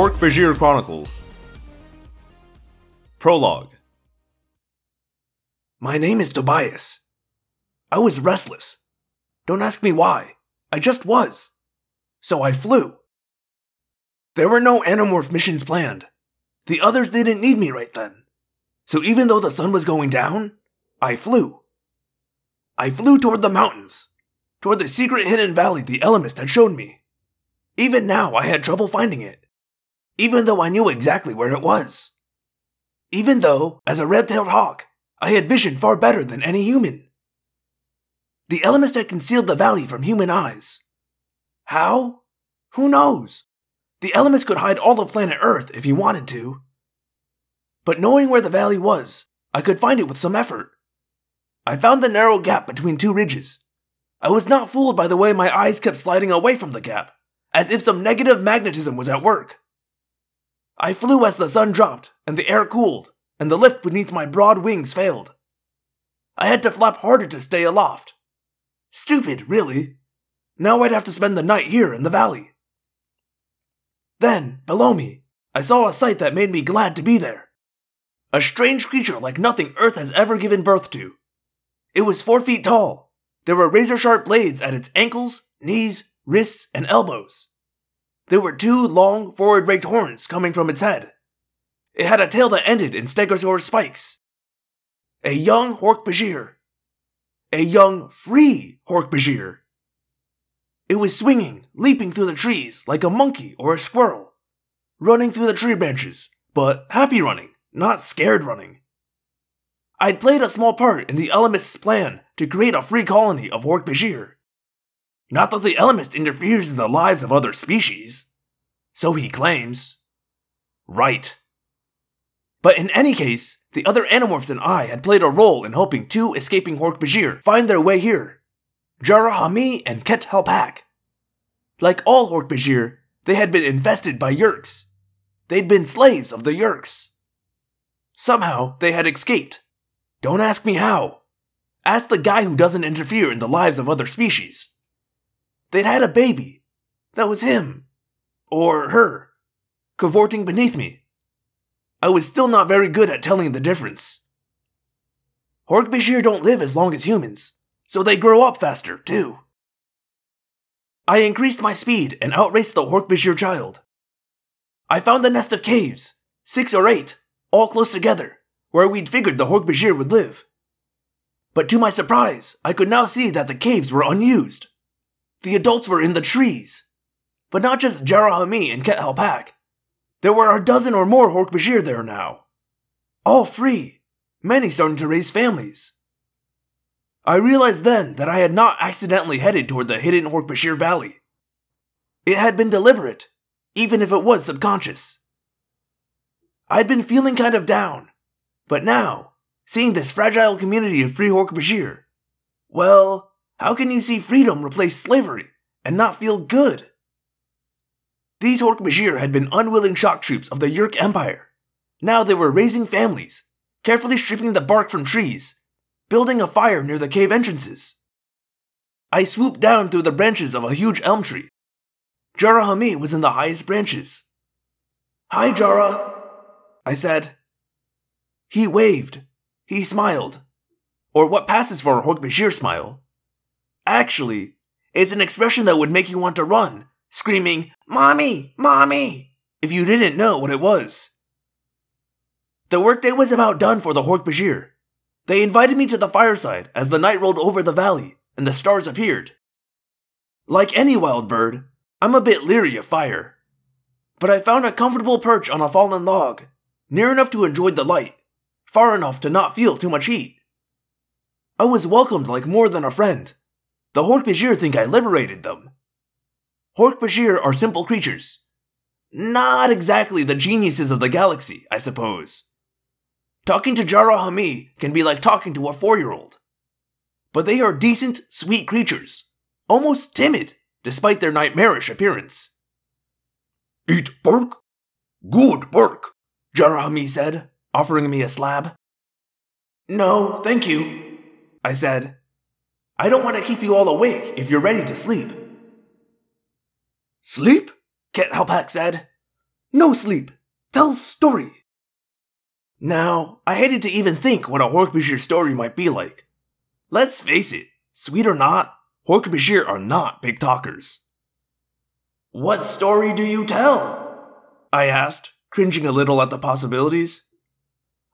Hork Bajir Chronicles. Prologue. My name is Tobias. I was restless. Don't ask me why. I just was. So I flew. There were no Animorph missions planned. The others didn't need me right then. So even though the sun was going down, I flew. I flew toward the mountains, toward the secret hidden valley the Ellimist had shown me. Even now, I had trouble finding it, even though I knew exactly where it was. Even though, as a red tailed hawk, I had vision far better than any human. The Ellimist had concealed the valley from human eyes. How? Who knows? The Ellimist could hide all of planet Earth if he wanted to. But knowing where the valley was, I could find it with some effort. I found the narrow gap between two ridges. I was not fooled by the way my eyes kept sliding away from the gap, as if some negative magnetism was at work. I flew as the sun dropped and the air cooled, and the lift beneath my broad wings failed. I had to flap harder to stay aloft. Stupid, really. Now I'd have to spend the night here in the valley. Then, below me, I saw a sight that made me glad to be there. A strange creature like nothing Earth has ever given birth to. It was four feet tall. There were razor sharp blades at its ankles, knees, wrists, and elbows. There were two long, forward raked horns coming from its head. It had a tail that ended in stegosaurus spikes. A young Hork-Bajir. A young, free Hork-Bajir. It was swinging, leaping through the trees like a monkey or a squirrel, running through the tree branches, but happy running, not scared running. I'd played a small part in the Ellimist's plan to create a free colony of Hork-Bajir. Not that the Ellimist interferes in the lives of other species. So he claims. Right. But in any case, the other Animorphs and I had played a role in helping two escaping Hork-Bajir find their way here. Jara Hamee and Ket Halpak. Like all Hork-Bajir, they had been invested by Yeerks. They'd been slaves of the Yeerks. Somehow, they had escaped. Don't ask me how. Ask the guy who doesn't interfere in the lives of other species. They'd had a baby. That was him. Or her. Cavorting beneath me. I was still not very good at telling the difference. Hork-Bajir don't live as long as humans, so they grow up faster, too. I increased my speed and outraced the Hork-Bajir child. I found the nest of caves, six or eight, all close together, where we'd figured the Hork-Bajir would live. But to my surprise, I could now see that the caves were unused. The adults were in the trees. But not just Jara Hamee and Ket Halpak. There were a dozen or more Hork-Bajir there now. All free, many starting to raise families. I realized then that I had not accidentally headed toward the hidden Hork-Bajir Valley. It had been deliberate, even if it was subconscious. I'd been feeling kind of down, but now, seeing this fragile community of free Hork-Bajir, well, how can you see freedom replace slavery and not feel good? These Hork-Bajir had been unwilling shock troops of the Yeerk Empire. Now they were raising families, carefully stripping the bark from trees, building a fire near the cave entrances. I swooped down through the branches of a huge elm tree. Jara Hamee was in the highest branches. Hi, Jara, I said. He waved. He smiled. Or what passes for a Hork-Bajir smile. Actually, it's an expression that would make you want to run, screaming, Mommy! Mommy! if you didn't know what it was. The workday was about done for the Hork-Bajir. They invited me to the fireside as the night rolled over the valley and the stars appeared. Like any wild bird, I'm a bit leery of fire. But I found a comfortable perch on a fallen log, near enough to enjoy the light, far enough to not feel too much heat. I was welcomed like more than a friend. The Hork-Bajir think I liberated them. Hork-Bajir are simple creatures. Not exactly the geniuses of the galaxy, I suppose. Talking to Jara Hamee can be like talking to a four year old. But they are decent, sweet creatures, almost timid, despite their nightmarish appearance. Eat bark? Good bark, Jara Hamee said, offering me a slab. No, thank you, I said. I don't want to keep you all awake if you're ready to sleep. Sleep? Ket Halpak said. No sleep. Tell story. Now, I hated to even think what a Hork-Bajir story might be like. Let's face it, sweet or not, Hork-Bajir are not big talkers. What story do you tell? I asked, cringing a little at the possibilities.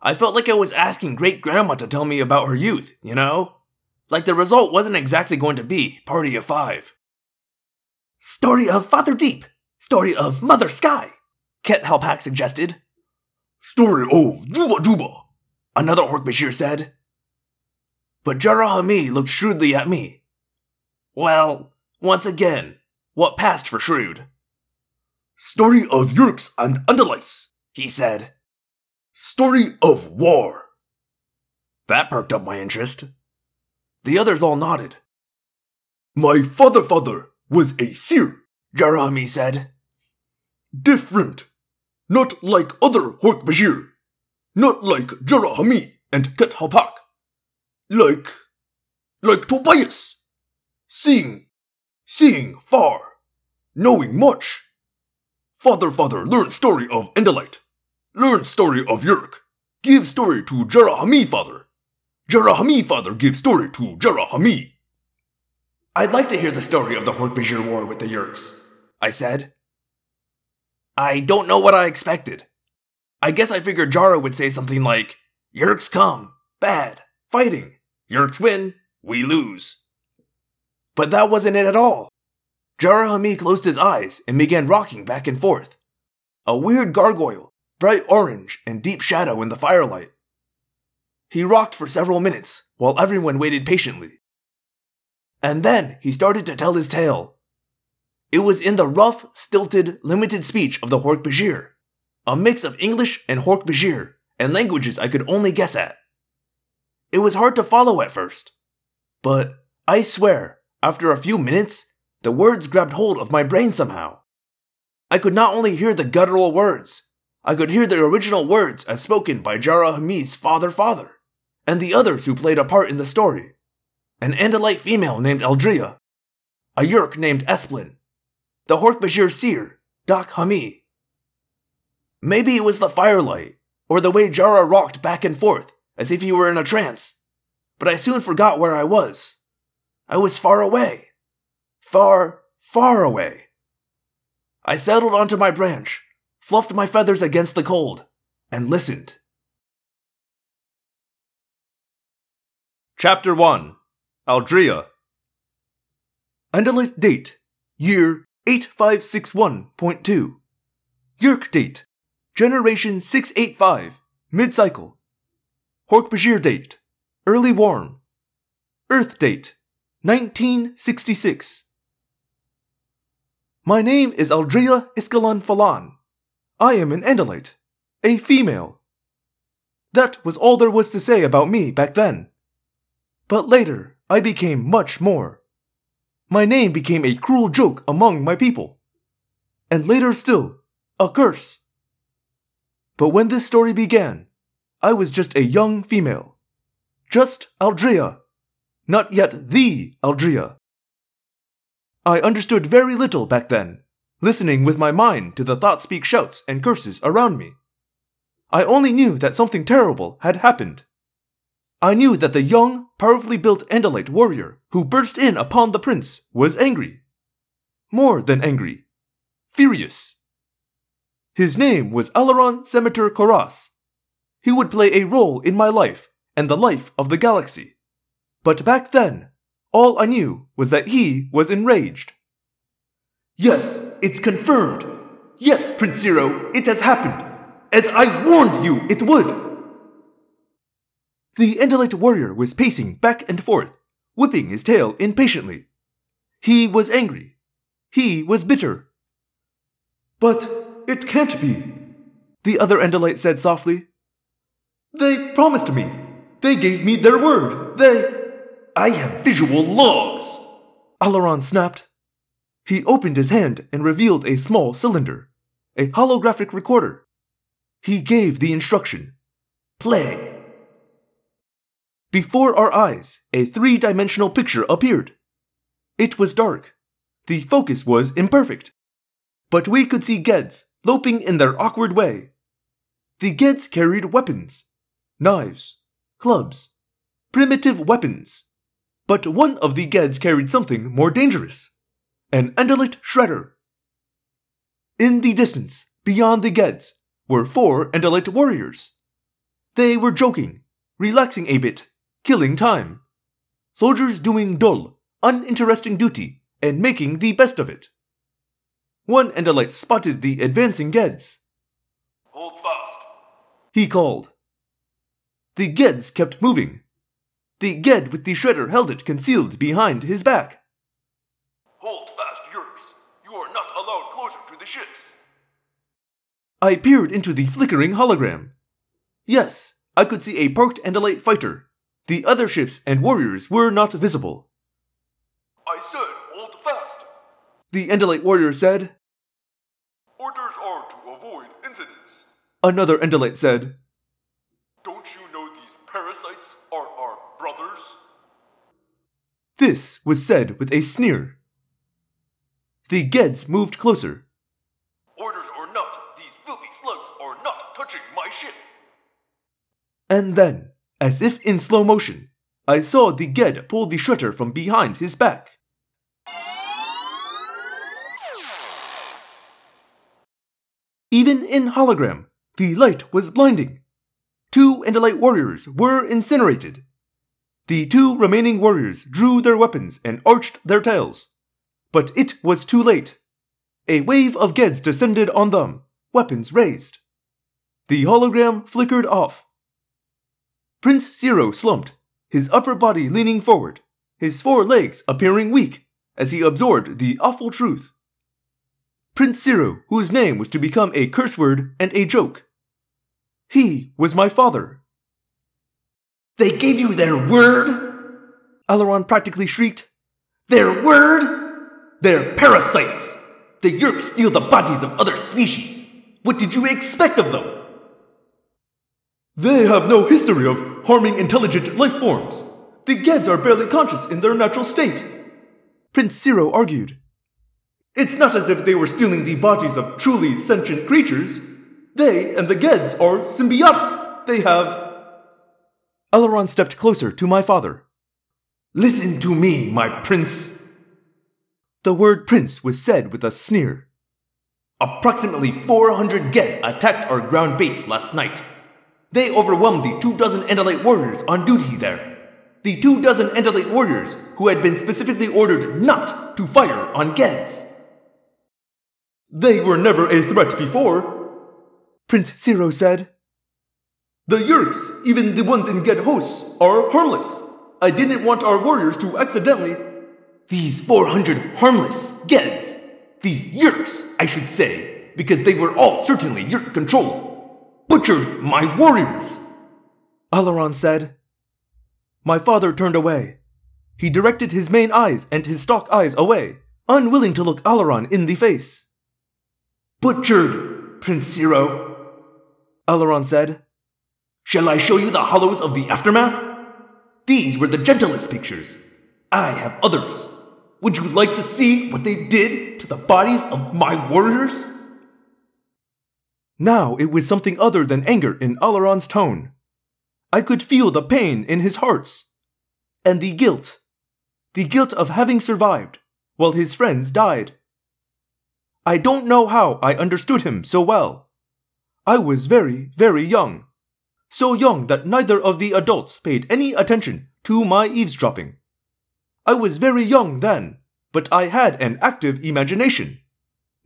I felt like I was asking great grandma to tell me about her youth, you know? Like the result wasn't exactly going to be Party of Five. Story of Father Deep, story of Mother Sky, Ket Halpak suggested. Story of Juba Juba, another Hork-Bajir said. But Jara Hamee looked shrewdly at me. Well, once again, what passed for shrewd? Story of Yeerks and Andalites, he said. Story of war. That perked up my interest. The others all nodded. My father father was a seer, Jara Hamee said. Different. Not like other Hork-Bajir. Not like Jara Hamee and Ket Halpak. Like. like Tobias. Seeing. seeing far. Knowing much. Father, father, learn story of Andalite. Learn story of Yeerk. Give story to Jara Hamee, father. Jara Hamee, father, give story to Jara Hamee. I'd like to hear the story of the Hork-Bajir War with the Yeerks, I said. I don't know what I expected. I guess I figured Jara would say something like, Yeerks come, bad, fighting. Yeerks win, we lose. But that wasn't it at all. Jara Hamee closed his eyes and began rocking back and forth. A weird gargoyle, bright orange and deep shadow in the firelight. He rocked for several minutes while everyone waited patiently. And then he started to tell his tale. It was in the rough, stilted, limited speech of the Hork-Bajir, a mix of English and Hork-Bajir, and languages I could only guess at. It was hard to follow at first, but I swear, after a few minutes, the words grabbed hold of my brain somehow. I could not only hear the guttural words, I could hear the original words as spoken by Jara Hamee's father father, and the others who played a part in the story. An Andalite female named Aldrea, a Yeerk named Esplin, the Hork-Bajir seer, Dak Hamee. Maybe it was the firelight, or the way Jara rocked back and forth, as if he were in a trance, but I soon forgot where I was. I was far away. Far, far away. I settled onto my branch, fluffed my feathers against the cold, and listened. Chapter 1 Aldrea. Andalite date, year 8561.2. Yeerk date, generation 685, mid cycle. Hork-Bajir date, early warm. Earth date, 1966. My name is Aldrea Iskillion Falan. I am an Andalite, a female. That was all there was to say about me back then. But later, I became much more. My name became a cruel joke among my people. And later still, a curse. But when this story began, I was just a young female. Just Aldrea. Not yet the Aldrea. I understood very little back then, listening with my mind to the thought speak shouts and curses around me. I only knew that something terrible had happened. I knew that the young, powerfully built Andalite warrior who burst in upon the prince was angry. More than angry. Furious. His name was Alloran Semitur Corrass. He would play a role in my life and the life of the galaxy. But back then, all I knew was that he was enraged. Yes, it's confirmed. Yes, Prince Seerow, it has happened. As I warned you it would. The Andalite warrior was pacing back and forth, whipping his tail impatiently. He was angry. He was bitter. But it can't be, the other Andalite said softly. They promised me. They gave me their word. They. I have visual logs, Alloran snapped. He opened his hand and revealed a small cylinder, a holographic recorder. He gave the instruction Play. Before our eyes, a three dimensional picture appeared. It was dark. The focus was imperfect. But we could see Gedd's, loping in their awkward way. The Gedds carried weapons knives, clubs, primitive weapons. But one of the Gedds carried something more dangerous an Andalite Shredder. In the distance, beyond the Gedds, were four Andalite warriors. They were joking, relaxing a bit, killing time. Soldiers doing dull, uninteresting duty and making the best of it. One Andalite spotted the advancing Gedds. Hold fast. He called. The Gedds kept moving. The Gedd with the shredder held it concealed behind his back. Hold fast, Yeerks. You are not allowed closer to the ships. I peered into the flickering hologram. Yes, I could see a parked Andalite fighter. The other ships and warriors were not visible. I said hold fast. The Andalite warrior said. Orders are to avoid incidents. Another Andalite said. Don't you know these parasites are our brothers? This was said with a sneer. The Gedds moved closer. Orders or not, these filthy slugs are not touching my ship. And then, as if in slow motion, I saw the Gedd pull the shredder from behind his back. Even in hologram, the light was blinding. Two Andalite warriors were incinerated. The two remaining warriors drew their weapons and arched their tails. But it was too late. A wave of Gedds descended on them, weapons raised. The hologram flickered off. Prince Seerow slumped, his upper body leaning forward, his four legs appearing weak as he absorbed the awful truth. Prince Seerow, whose name was to become a curse word and a joke. He was my father. They gave you their word? Alloran practically shrieked. Their word? They're parasites! The Yeerks steal the bodies of other species. What did you expect of them? They have no history of harming intelligent life forms. The Gedds are barely conscious in their natural state. Prince Seerow argued. It's not as if they were stealing the bodies of truly sentient creatures. They and the Gedds are symbiotic. They have. Alloran stepped closer to my father. Listen to me, my prince. The word prince was said with a sneer. Approximately 400 Gedd attacked our ground base last night. They overwhelmed the two dozen Andalite warriors on duty there. The two dozen Andalite warriors who had been specifically ordered not to fire on Gedds. They were never a threat before, Prince Seerow said. The Yeerks, even the ones in Gedd hosts, are harmless. I didn't want our warriors to accidentally. These 400 harmless Gedds, these Yeerks, I should say, because they were all certainly Yeerk controlled, butchered my warriors. Alloran said. My father turned away. He directed his main eyes and his stalk eyes away, unwilling to look Alloran in the face. Butchered, Prince Seerow, Alloran said. Shall I show you the holos of the aftermath? These were the gentlest pictures. I have others. Would you like to see what they did to the bodies of my warriors? Now it was something other than anger in Alloran's tone. I could feel the pain in his hearts. And the guilt. The guilt of having survived while his friends died. I don't know how I understood him so well. I was very, very young. So young that neither of the adults paid any attention to my eavesdropping. I was very young then, but I had an active imagination.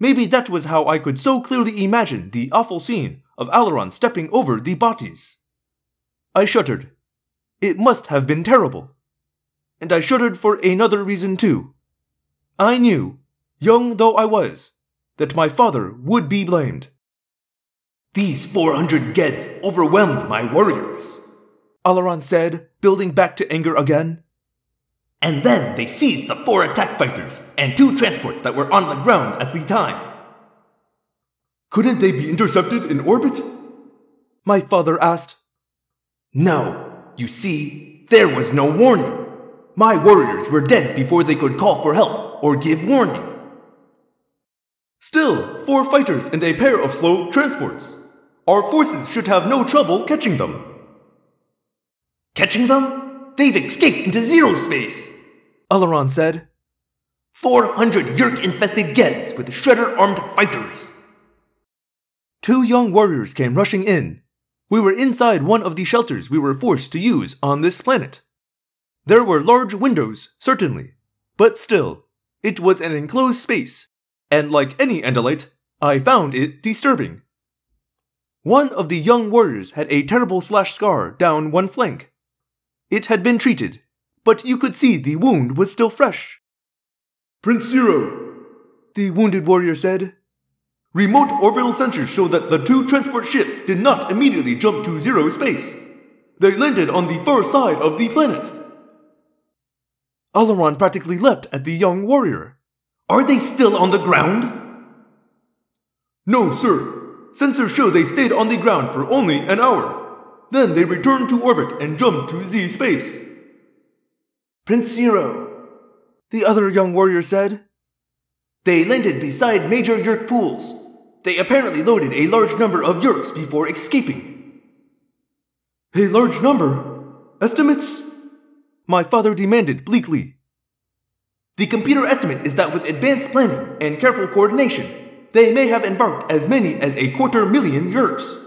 Maybe that was how I could so clearly imagine the awful scene of Alloran stepping over the bodies. I shuddered. It must have been terrible. And I shuddered for another reason too. I knew, young though I was, that my father would be blamed. These 400 Gedds overwhelmed my warriors, Alloran said, building back to anger again. And then they seized the four attack fighters and two transports that were on the ground at the time. Couldn't they be intercepted in orbit? My father asked. No, you see, there was no warning. My warriors were dead before they could call for help or give warning. Still, four fighters and a pair of slow transports. Our forces should have no trouble catching them. Catching them? They've escaped into zero space, Alloran said. 400 Yeerk infested Gedds with Shredder armed fighters. Two young warriors came rushing in. We were inside one of the shelters we were forced to use on this planet. There were large windows, certainly, but still, it was an enclosed space, and like any Andalite, I found it disturbing. One of the young warriors had a terrible slash scar down one flank. It had been treated, but you could see the wound was still fresh. Prince Seerow, the wounded warrior said. Remote orbital sensors show that the two transport ships did not immediately jump to zero space. They landed on the far side of the planet. Alloran practically leapt at the young warrior. Are they still on the ground? No, sir. Sensors show they stayed on the ground for only an hour. Then they returned to orbit and jumped to Z space. Prince Seerow, the other young warrior said. They landed beside major Yeerk pools. They apparently loaded a large number of Yeerks before escaping. A large number? Estimates? My father demanded bleakly. The computer estimate is that with advanced planning and careful coordination, they may have embarked as many as a quarter million Yeerks.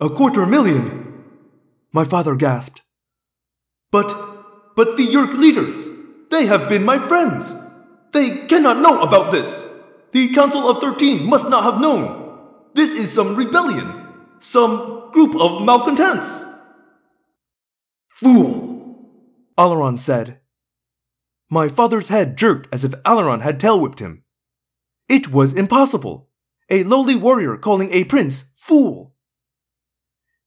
A quarter million? My father gasped. But, but the Yeerk leaders, they have been my friends. They cannot know about this. The Council of Thirteen must not have known. This is some rebellion, some group of malcontents. Fool! Alloran said. My father's head jerked as if Alloran had tail whipped him. It was impossible. A lowly warrior calling a prince fool.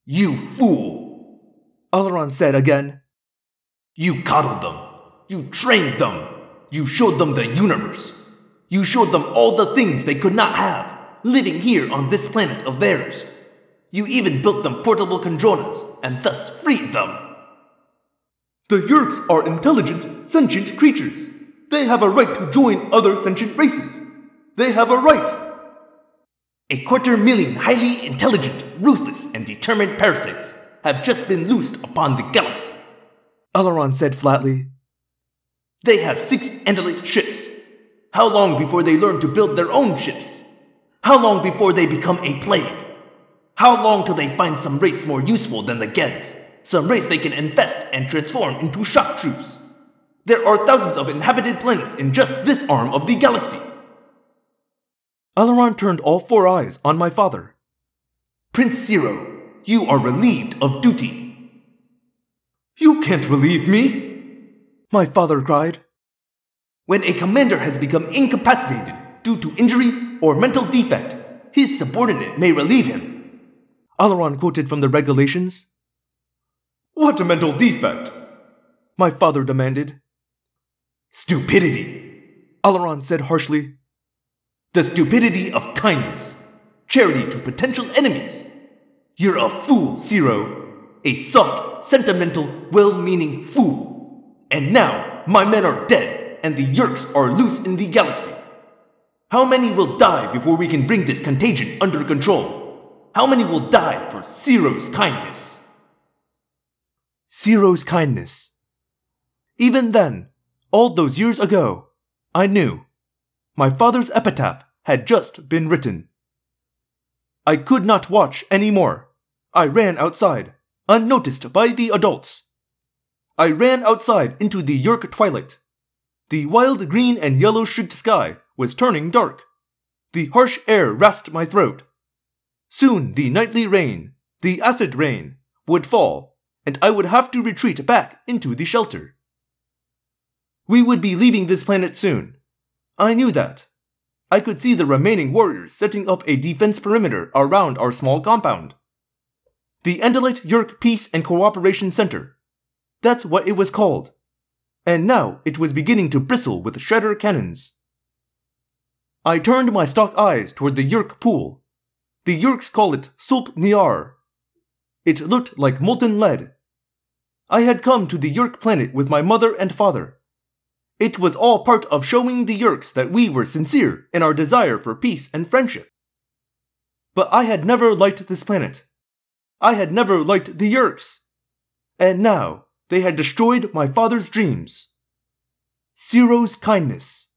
You fool! Alloran said again. You coddled them. You trained them. You showed them the universe. You showed them all the things they could not have, living here on this planet of theirs. You even built them portable Kandronas, and thus freed them. The Yeerks are intelligent, sentient creatures. They have a right to join other sentient races. They have a right. A quarter million highly intelligent, ruthless, and determined parasites have just been loosed upon the galaxy. Alloran said flatly. They have six Andalite ships. How long before they learn to build their own ships? How long before they become a plague? How long till they find some race more useful than the Gedds? Some race they can infest and transform into shock troops? There are thousands of inhabited planets in just this arm of the galaxy. Alloran turned all four eyes on my father. Prince Seerow, you are relieved of duty. You can't relieve me, my father cried. When a commander has become incapacitated due to injury or mental defect, his subordinate may relieve him. Alloran quoted from the regulations. What a mental defect? My father demanded. Stupidity, Alloran said harshly. The stupidity of kindness, charity to potential enemies. You're a fool, Seerow. A soft, sentimental, well meaning fool. And now, my men are dead, and the Yeerks are loose in the galaxy. How many will die before we can bring this contagion under control? How many will die for Seerow's kindness? Seerow's kindness. Even then, all those years ago, I knew. My father's epitaph had just been written. I could not watch any more. I ran outside, unnoticed by the adults. I ran outside into the Yeerk twilight. The wild green and yellow streaked sky was turning dark. The harsh air rasped my throat. Soon the nightly rain, the acid rain, would fall, and I would have to retreat back into the shelter. We would be leaving this planet soon. I knew that. I could see the remaining warriors setting up a defense perimeter around our small compound. The Andalite Yeerk Peace and Cooperation Center. That's what it was called. And now it was beginning to bristle with shredder cannons. I turned my stalk eyes toward the Yeerk pool. The Yeerks call it Sulp Niar. It looked like molten lead. I had come to the Yeerk planet with my mother and father. It was all part of showing the Yeerks that we were sincere in our desire for peace and friendship. But I had never liked this planet. I had never liked the Yeerks. And now they had destroyed my father's dreams. Seerow's kindness.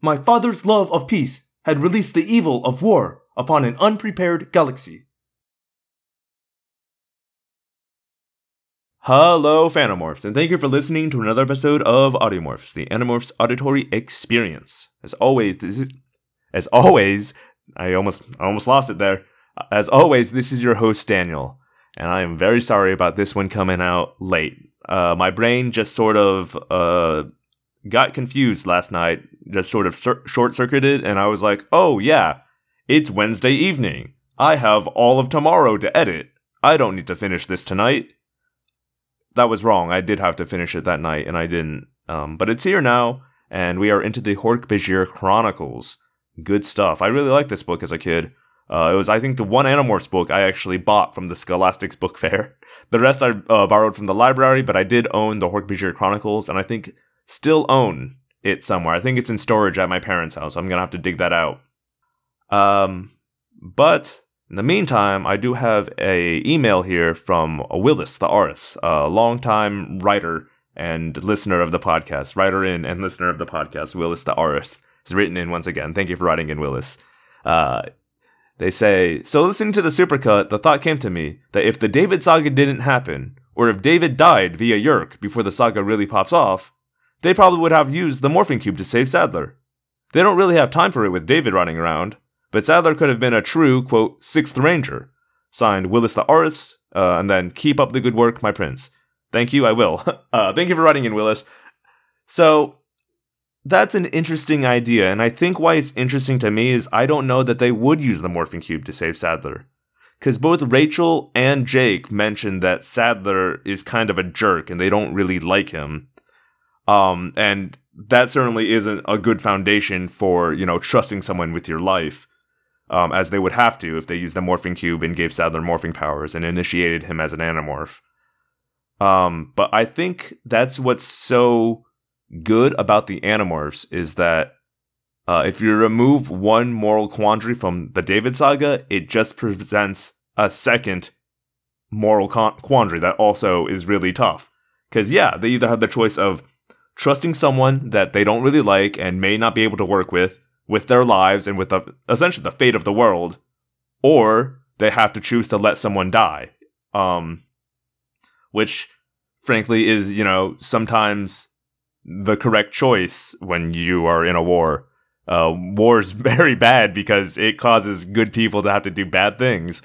My father's love of peace had released the evil of war upon an unprepared galaxy. Hello, Phantomorphs, and thank you for listening to another episode of Audiomorphs, the Animorphs auditory experience. As always, this is, as always, I almost, I almost lost it there. As always, this is your host Daniel, and I am very sorry about this one coming out late. Uh, my brain just sort of uh, got confused last night, just sort of short circuited, and I was like, "Oh yeah, it's Wednesday evening. I have all of tomorrow to edit. I don't need to finish this tonight." That was wrong. I did have to finish it that night, and I didn't. Um, but it's here now, and we are into the Hork-Bajir Chronicles. Good stuff. I really liked this book as a kid. Uh, it was, I think, the one Animorphs book I actually bought from the Scholastics Book Fair. The rest I uh, borrowed from the library, but I did own the Hork-Bajir Chronicles, and I think still own it somewhere. I think it's in storage at my parents' house. I'm gonna have to dig that out. Um, but in the meantime, I do have a email here from Willis the Aris, a longtime writer and listener of the podcast, writer in and listener of the podcast. Willis the Aris has written in once again. Thank you for writing in, Willis. Uh, they say, so listening to the supercut, the thought came to me that if the David saga didn't happen, or if David died via Yeerk before the saga really pops off, they probably would have used the morphing cube to save Sadler. They don't really have time for it with David running around, but Sadler could have been a true, quote, Sixth Ranger. Signed Willis the Arts, uh, and then keep up the good work, my prince. Thank you, I will. uh, thank you for writing in, Willis. So, that's an interesting idea, and I think why it's interesting to me is I don't know that they would use the morphing cube to save Sadler. Because both Rachel and Jake mentioned that Sadler is kind of a jerk and they don't really like him. Um, and that certainly isn't a good foundation for, you know, trusting someone with your life um, as they would have to if they used the morphing cube and gave Sadler morphing powers and initiated him as an animorph. Um, but I think that's what's so good about the animorphs is that uh, if you remove one moral quandary from the David saga, it just presents a second moral con- quandary that also is really tough. Because, yeah, they either have the choice of trusting someone that they don't really like and may not be able to work with, with their lives and with the, essentially the fate of the world, or they have to choose to let someone die. Um, which, frankly, is, you know, sometimes the correct choice when you are in a war. Uh, war is very bad because it causes good people to have to do bad things.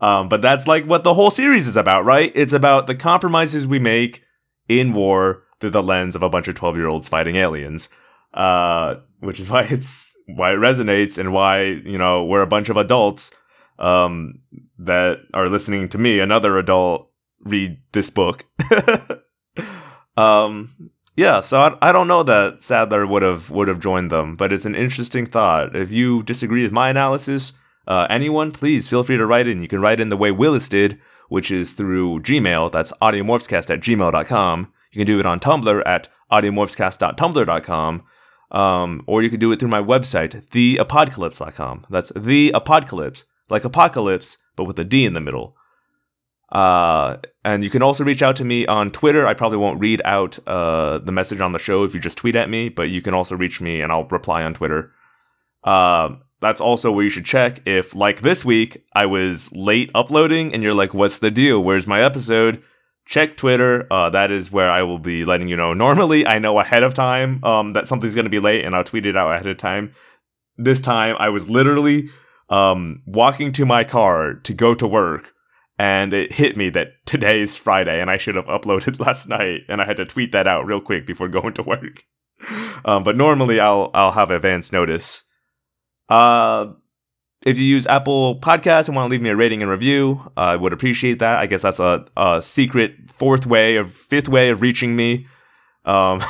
Um, but that's like what the whole series is about, right? It's about the compromises we make in war through the lens of a bunch of 12 year olds fighting aliens. Uh, which is why it's why it resonates and why you know we're a bunch of adults um, that are listening to me, another adult, read this book. um, yeah, so I, I don't know that Sadler would have would have joined them, but it's an interesting thought. If you disagree with my analysis, uh, anyone, please feel free to write in. You can write in the way Willis did, which is through Gmail. That's audiomorphscast at gmail.com. You can do it on Tumblr at audiomorphscast.tumblr.com. Um, or you could do it through my website, theapocalypse.com. That's the apocalypse, like apocalypse, but with a D in the middle. Uh, and you can also reach out to me on Twitter. I probably won't read out uh, the message on the show if you just tweet at me, but you can also reach me and I'll reply on Twitter. Uh, that's also where you should check if, like this week, I was late uploading and you're like, what's the deal? Where's my episode? Check Twitter. Uh, that is where I will be letting you know. Normally, I know ahead of time um, that something's going to be late, and I'll tweet it out ahead of time. This time, I was literally um, walking to my car to go to work, and it hit me that today is Friday, and I should have uploaded last night, and I had to tweet that out real quick before going to work. Um, but normally, I'll I'll have advance notice. Uh, if you use Apple Podcasts and want to leave me a rating and review, I would appreciate that. I guess that's a, a secret fourth way or fifth way of reaching me. Um,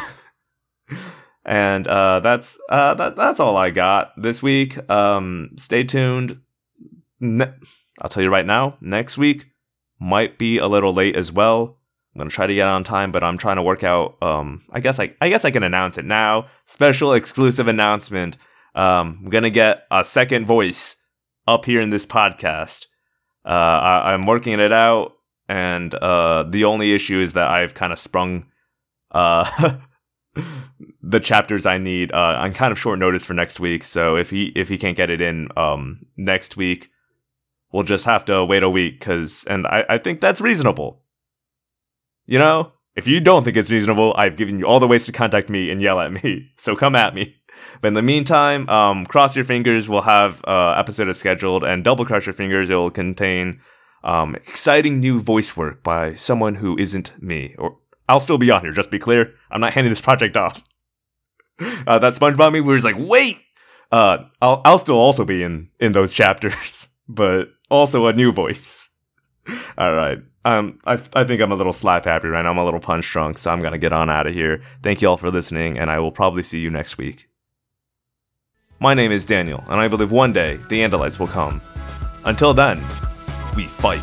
and uh, that's uh, that, that's all I got this week. Um, stay tuned. Ne- I'll tell you right now, next week might be a little late as well. I'm gonna try to get on time, but I'm trying to work out. Um, I guess I, I guess I can announce it now. Special exclusive announcement. Um, I'm gonna get a second voice up here in this podcast. Uh, I, I'm working it out, and uh, the only issue is that I've kind of sprung uh, the chapters I need uh, on kind of short notice for next week. So if he if he can't get it in um, next week, we'll just have to wait a week. Cause and I, I think that's reasonable. You know, if you don't think it's reasonable, I've given you all the ways to contact me and yell at me. So come at me. But in the meantime, um, cross your fingers. We'll have uh, episode is scheduled, and double cross your fingers. It will contain um, exciting new voice work by someone who isn't me. Or I'll still be on here. Just be clear, I'm not handing this project off. Uh, that SpongeBob me was like, wait. Uh, I'll I'll still also be in in those chapters, but also a new voice. All right. Um, I, I think I'm a little slap happy right now. I'm a little punch drunk, so I'm gonna get on out of here. Thank you all for listening, and I will probably see you next week. My name is Daniel, and I believe one day the Andalites will come. Until then, we fight.